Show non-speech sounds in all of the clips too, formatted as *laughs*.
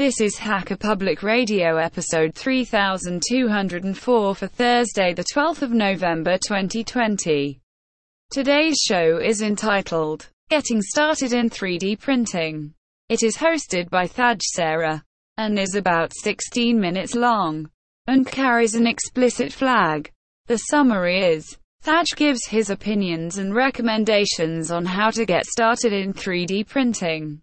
This is Hacker Public Radio episode 3204 for Thursday, the 12th of November 2020. Today's show is entitled Getting Started in 3D Printing. It is hosted by Thaj Sarah and is about 16 minutes long and carries an explicit flag. The summary is Thaj gives his opinions and recommendations on how to get started in 3D printing.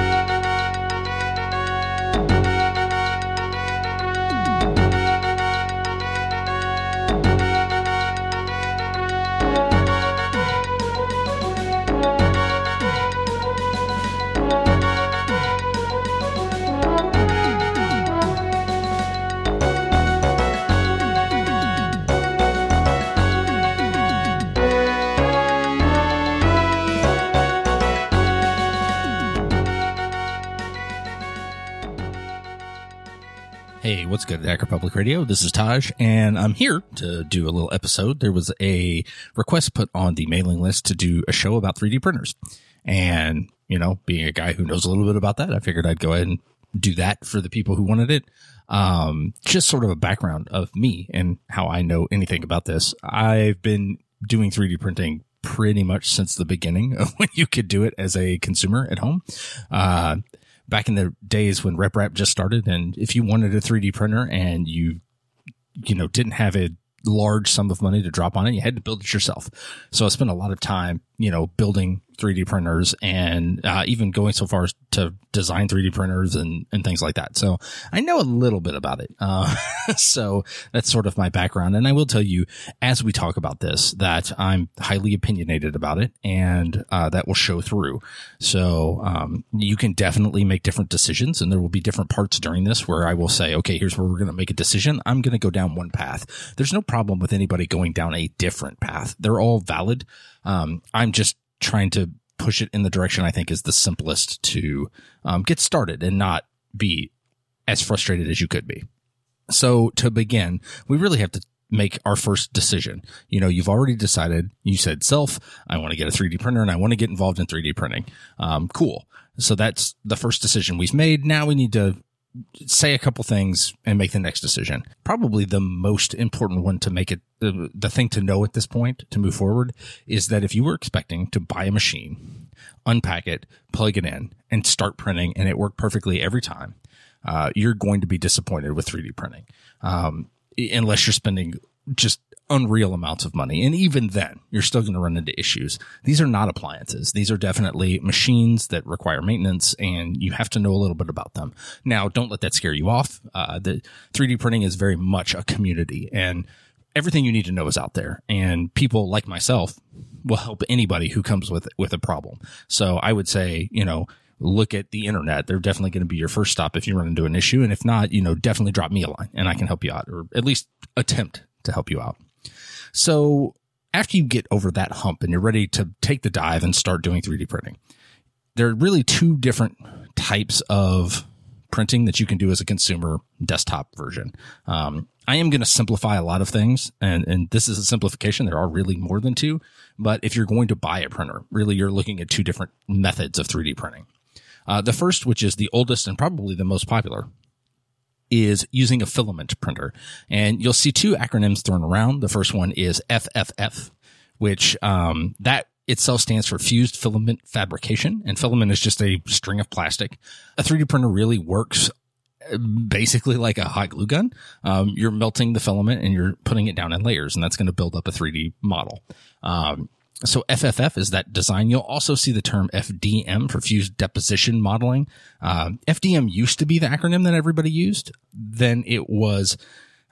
Hey, what's good, Hacker Public Radio? This is Thaj, and I'm here to do a little episode. There was a request put on the mailing list to do a show about 3D printers. And, you know, being a guy who knows a little bit about that, I figured I'd go ahead and do that for the people who wanted it. Um, just sort of a background of me and how I know anything about this. I've been doing 3D printing pretty much since the beginning *laughs* of when you could do it as a consumer at home. Uh, back in the days when RepRap just started, and if you wanted a 3D printer and you, you know, didn't have a large sum of money to drop on it, you had to build it yourself. So I spent a lot of time, you know, building 3D printers and uh, even going so far as to design 3D printers and, and things like that. So I know a little bit about it. Uh, *laughs* so that's sort of my background. And I will tell you as we talk about this that I'm highly opinionated about it and uh, that will show through. So um, you can definitely make different decisions and there will be different parts during this where I will say, okay, here's where we're going to make a decision. I'm going to go down one path. There's no problem with anybody going down a different path. They're all valid. Um, I'm just trying to push it in the direction I think is the simplest to um, get started and not be as frustrated as you could be. So to begin, we really have to make our first decision. You know, you've already decided, you said self, I want to get a 3D printer and I want to get involved in 3D printing. Um, cool. So that's the first decision we've made. Now we need to say a couple things and make the next decision. Probably the most important one to make it the, the thing to know at this point to move forward is that if you were expecting to buy a machine, unpack it, plug it in and start printing and it worked perfectly every time, uh, you're going to be disappointed with 3D printing. Um, unless you're spending just unreal amounts of money. And even then, you're still going to run into issues. These are not appliances. These are definitely machines that require maintenance and you have to know a little bit about them. Now, don't let that scare you off. Uh, the 3D printing is very much a community and everything you need to know is out there and people like myself will help anybody who comes with, with a problem. So I would say, you know, look at the internet. They're definitely going to be your first stop if you run into an issue. And if not, you know, definitely drop me a line and I can help you out or at least attempt to help you out. So after you get over that hump and you're ready to take the dive and start doing 3D printing, there are really two different types of printing that you can do as a consumer desktop version. Um, I am going to simplify a lot of things, and, and this is a simplification. There are really more than two, but if you're going to buy a printer, really you're looking at two different methods of 3D printing. Uh, the first, which is the oldest and probably the most popular, is using a filament printer. And you'll see two acronyms thrown around. The first one is FFF, which um, that itself stands for fused filament fabrication. And filament is just a string of plastic. A 3D printer really works uh, basically like a hot glue gun. Um, you're melting the filament and you're putting it down in layers, and that's going to build up a 3D model. Um, so FFF is that design. You'll also see the term FDM for fused deposition modeling. Uh, FDM used to be the acronym that everybody used. Then it was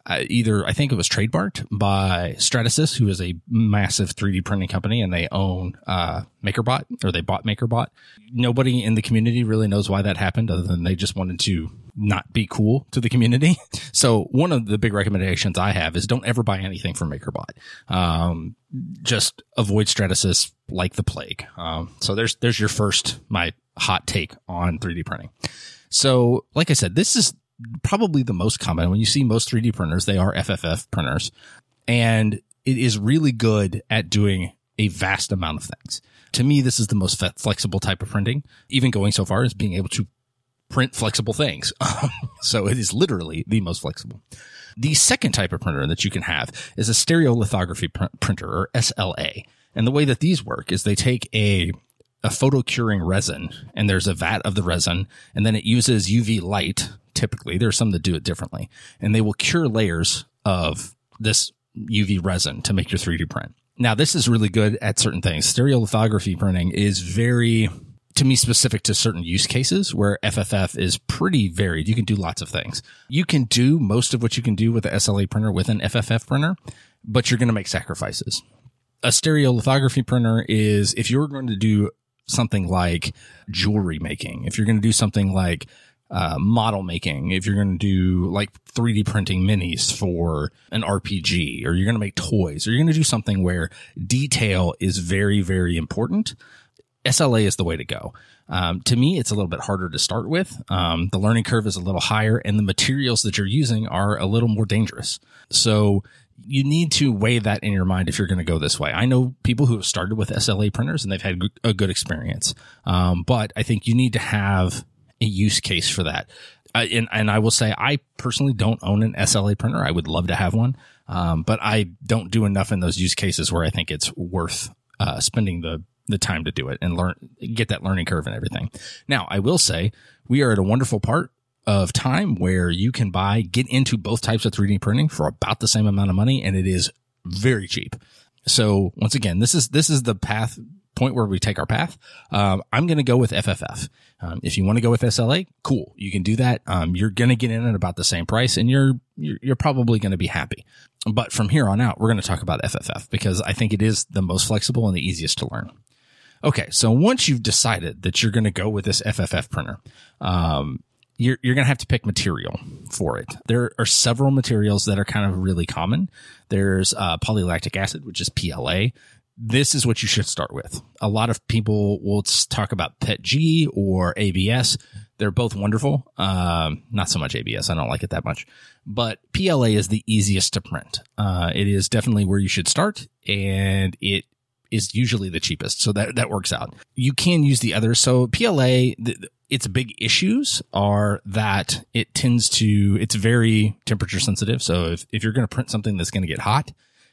uh, either, I think it was trademarked by Stratasys, who is a massive 3D printing company and they own, uh, MakerBot or they bought MakerBot. Nobody in the community really knows why that happened other than they just wanted to not be cool to the community. *laughs* So one of the big recommendations I have is don't ever buy anything from MakerBot. Um, just avoid Stratasys like the plague. Um, so there's, there's your first, my hot take on 3D printing. So like I said, this is probably the most common. When you see most 3D printers, they are FFF printers and it is really good at doing a vast amount of things. To me, this is the most flexible type of printing, even going so far as being able to print flexible things. *laughs* so it is literally the most flexible. The second type of printer that you can have is a stereolithography pr- printer or SLA. And the way that these work is they take a a photo curing resin and there's a vat of the resin and then it uses UV light typically there's some that do it differently and they will cure layers of this UV resin to make your 3D print. Now this is really good at certain things. Stereolithography printing is very to me specific to certain use cases where FFF is pretty varied. You can do lots of things. You can do most of what you can do with the SLA printer with an FFF printer, but you're going to make sacrifices. A stereolithography printer is if you're going to do something like jewelry making, if you're going to do something like uh, model making, if you're going to do like 3D printing minis for an RPG, or you're going to make toys, or you're going to do something where detail is very, very important, SLA is the way to go. Um, to me, it's a little bit harder to start with. Um, the learning curve is a little higher, and the materials that you're using are a little more dangerous. So you need to weigh that in your mind if you're going to go this way. I know people who have started with SLA printers and they've had a good experience, um, but I think you need to have a use case for that. Uh, and, and I will say, I personally don't own an SLA printer. I would love to have one, um, but I don't do enough in those use cases where I think it's worth uh, spending the the time to do it and learn, get that learning curve and everything. Now, I will say we are at a wonderful part of time where you can buy, get into both types of 3D printing for about the same amount of money. And it is very cheap. So once again, this is, this is the path point where we take our path. Um, I'm going to go with FFF. Um, if you want to go with SLA, cool. You can do that. Um, you're going to get in at about the same price and you're, you're, you're probably going to be happy. But from here on out, we're going to talk about FFF because I think it is the most flexible and the easiest to learn. Okay, so once you've decided that you're going to go with this FFF printer, um, you're you're going to have to pick material for it. There are several materials that are kind of really common. There's uh, polylactic acid, which is PLA. This is what you should start with. A lot of people will talk about PETG or ABS. They're both wonderful. Um, not so much ABS. I don't like it that much, but PLA is the easiest to print. Uh, it is definitely where you should start and it is usually the cheapest. So that, that works out. You can use the others. So PLA, the, its big issues are that it tends to, it's very temperature sensitive. So if, if you're going to print something that's going to get hot,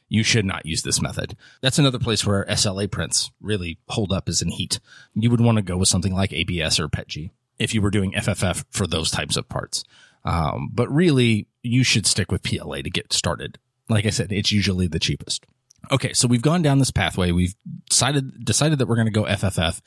you should not use this method. That's another place where SLA prints really hold up is in heat. You would want to go with something like ABS or PETG if you were doing FFF for those types of parts. Um, but really, you should stick with PLA to get started. Like I said, it's usually the cheapest. Okay, so we've gone down this pathway. We've decided decided that we're going to go FFF,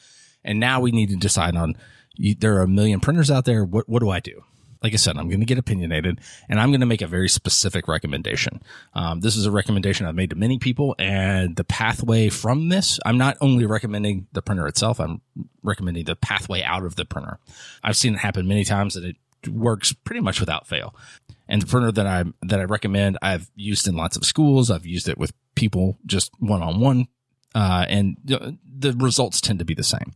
and now we need to decide on. There are a million printers out there. What what do I do? Like I said, I'm going to get opinionated, and I'm going to make a very specific recommendation. Um, this is a recommendation I've made to many people, and the pathway from this, I'm not only recommending the printer itself. I'm recommending the pathway out of the printer. I've seen it happen many times, that it works pretty much without fail. And the printer that I that I recommend, I've used in lots of schools. I've used it with people just one on one, and the results tend to be the same.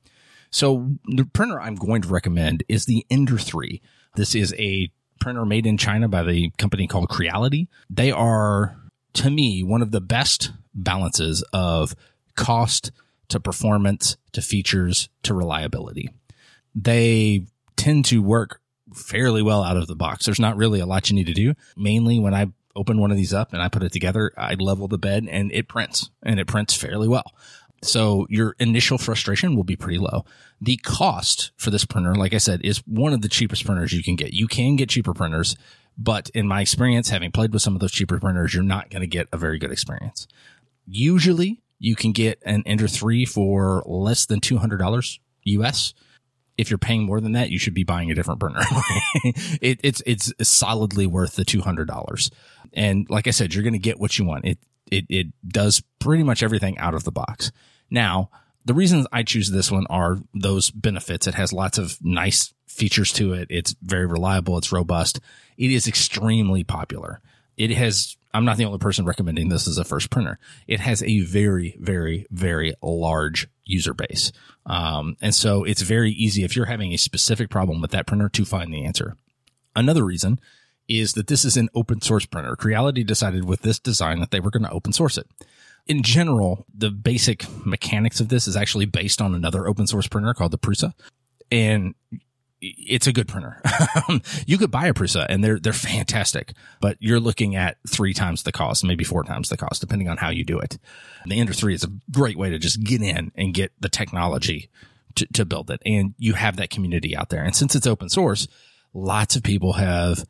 So the printer I'm going to recommend is the Ender 3. This is a printer made in China by the company called Creality. They are, to me, one of the best balances of cost to performance to features to reliability. They tend to work fairly well out of the box. There's not really a lot you need to do. Mainly when I open one of these up and I put it together, I level the bed and it prints and it prints fairly well. So your initial frustration will be pretty low. The cost for this printer, like I said, is one of the cheapest printers you can get. You can get cheaper printers, but in my experience, having played with some of those cheaper printers, you're not going to get a very good experience. Usually you can get an Ender 3 for less than $200 US if you're paying more than that, you should be buying a different burner. *laughs* it, it's it's solidly worth the two hundred dollars. And like I said, you're going to get what you want. It it it does pretty much everything out of the box. Now, the reasons I choose this one are those benefits. It has lots of nice features to it. It's very reliable. It's robust. It is extremely popular. It has I'm not the only person recommending this as a first printer. It has a very, very, very large user base. Um, and so it's very easy if you're having a specific problem with that printer to find the answer. Another reason is that this is an open source printer. Creality decided with this design that they were going to open source it. In general, the basic mechanics of this is actually based on another open source printer called the Prusa. And it's a good printer. *laughs* you could buy a Prusa and they're, they're fantastic, but you're looking at three times the cost, maybe four times the cost, depending on how you do it. The Ender 3 is a great way to just get in and get the technology to, to build it. And you have that community out there. And since it's open source, lots of people have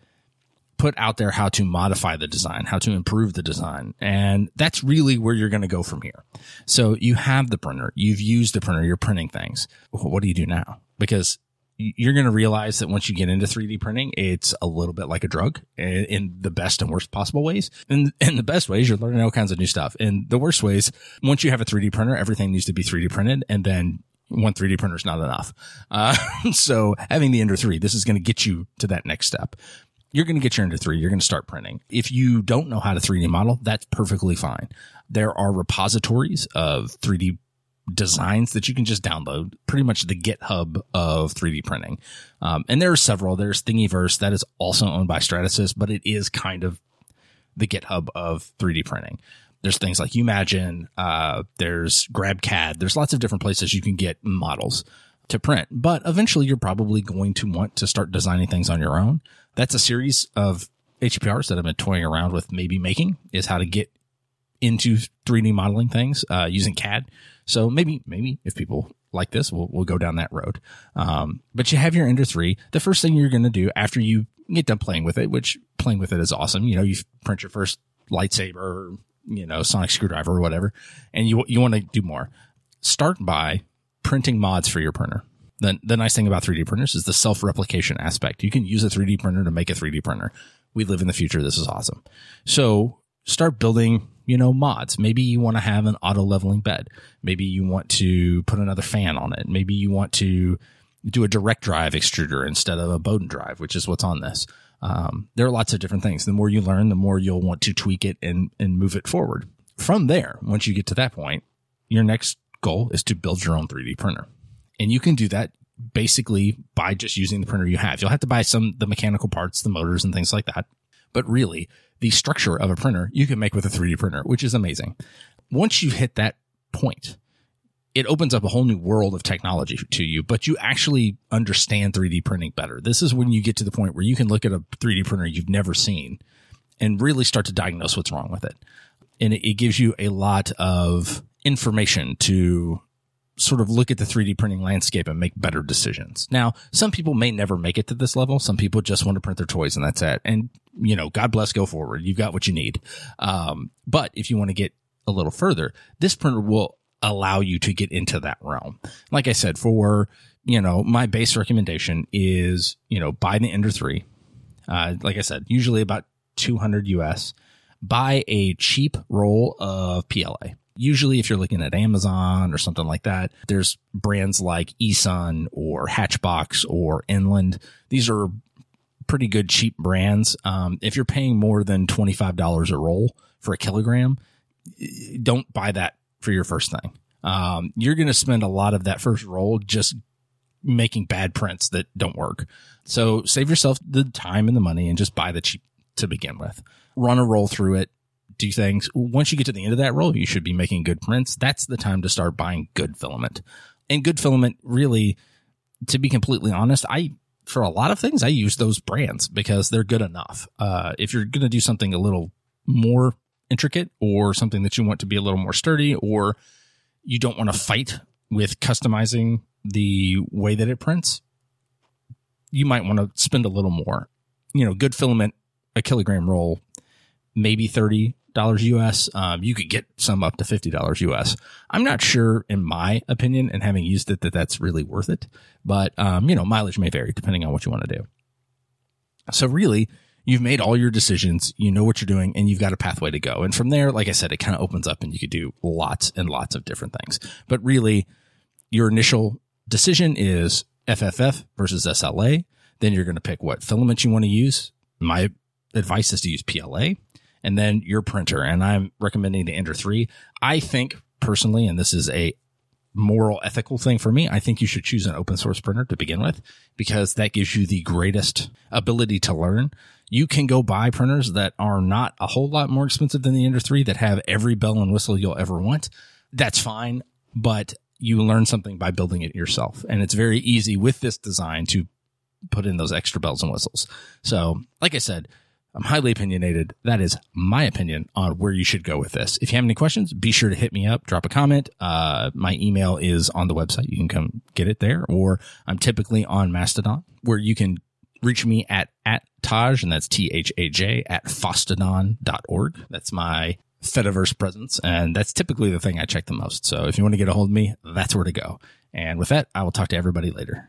put out there how to modify the design, how to improve the design. And that's really where you're going to go from here. So you have the printer, you've used the printer, you're printing things. What do you do now? Because you're going to realize that once you get into 3D printing, it's a little bit like a drug in the best and worst possible ways. And in the best ways, you're learning all kinds of new stuff. In the worst ways, once you have a 3D printer, everything needs to be 3D printed. And then one 3D printer is not enough. Uh, *laughs* so having the Ender 3, this is going to get you to that next step. You're going to get your Ender 3. You're going to start printing. If you don't know how to 3D model, that's perfectly fine. There are repositories of 3D designs that you can just download pretty much the GitHub of 3D printing. Um, and there are several. There's Thingiverse that is also owned by Stratasys, but it is kind of the GitHub of 3D printing. There's things like YouMagine, uh, there's GrabCAD, there's lots of different places you can get models to print. But eventually you're probably going to want to start designing things on your own. That's a series of HPRs that I've been toying around with maybe making is how to get into 3D modeling things uh, using CAD. So maybe, maybe if people like this, we'll, we'll go down that road. Um, but you have your Ender 3. The first thing you're going to do after you get done playing with it, which playing with it is awesome. You know, you print your first lightsaber, you know, sonic screwdriver or whatever, and you, you want to do more. Start by printing mods for your printer. The, the nice thing about 3D printers is the self replication aspect. You can use a 3D printer to make a 3D printer. We live in the future. This is awesome. So start building you know, mods. Maybe you want to have an auto leveling bed. Maybe you want to put another fan on it. Maybe you want to do a direct drive extruder instead of a Bowden drive, which is what's on this. Um, there are lots of different things. The more you learn, the more you'll want to tweak it and, and move it forward. From there, once you get to that point, your next goal is to build your own 3D printer. And you can do that basically by just using the printer you have. You'll have to buy some, the mechanical parts, the motors and things like that. But really, the structure of a printer you can make with a 3D printer, which is amazing. Once you hit that point, it opens up a whole new world of technology to you, but you actually understand 3D printing better. This is when you get to the point where you can look at a 3D printer you've never seen and really start to diagnose what's wrong with it. And it, gives you a lot of information to sort of look at the 3D printing landscape and make better decisions. Now, some people may never make it to this level. Some people just want to print their toys and that's it. And, you know, God bless, go forward. You've got what you need. Um, but if you want to get a little further, this printer will allow you to get into that realm. Like I said, for, you know, my base recommendation is, you know, buy the Ender 3. Uh, like I said, usually about 200 US. Buy a cheap roll of PLA Usually, if you're looking at Amazon or something like that, there's brands like eSun or Hatchbox or Inland. These are pretty good cheap brands. Um, if you're paying more than $25 a roll for a kilogram, don't buy that for your first thing. Um, you're going to spend a lot of that first roll just making bad prints that don't work. So save yourself the time and the money and just buy the cheap to begin with. Run a roll through it do things. Once you get to the end of that roll, you should be making good prints. That's the time to start buying good filament. And good filament, really, to be completely honest, I for a lot of things I use those brands because they're good enough. Uh, if you're going to do something a little more intricate or something that you want to be a little more sturdy or you don't want to fight with customizing the way that it prints, you might want to spend a little more. You know, good filament, a kilogram roll, maybe 30 dollars US. Um, you could get some up to fifty dollars US. I'm not sure, in my opinion, and having used it, that that's really worth it. But um, you know, mileage may vary depending on what you want to do. So really, you've made all your decisions. You know what you're doing, and you've got a pathway to go. And from there, like I said, it kind of opens up, and you could do lots and lots of different things. But really, your initial decision is FFF versus SLA. Then you're going to pick what filament you want to use. My advice is to use PLA and then your printer. And I'm recommending the Ender 3. I think personally, and this is a moral ethical thing for me. I think you should choose an open source printer to begin with because that gives you the greatest ability to learn. You can go buy printers that are not a whole lot more expensive than the Ender 3 that have every bell and whistle you'll ever want. That's fine, but you learn something by building it yourself. And it's very easy with this design to put in those extra bells and whistles. So, like I said, I'm highly opinionated. That is my opinion on where you should go with this. If you have any questions, be sure to hit me up, drop a comment. Uh, my email is on the website. You can come get it there, or I'm typically on Mastodon, where you can reach me at, at Thaj, and that's T H A J, at fosstodon.org. That's my Fediverse presence, and that's typically the thing I check the most. So if you want to get a hold of me, that's where to go. And with that, I will talk to everybody later.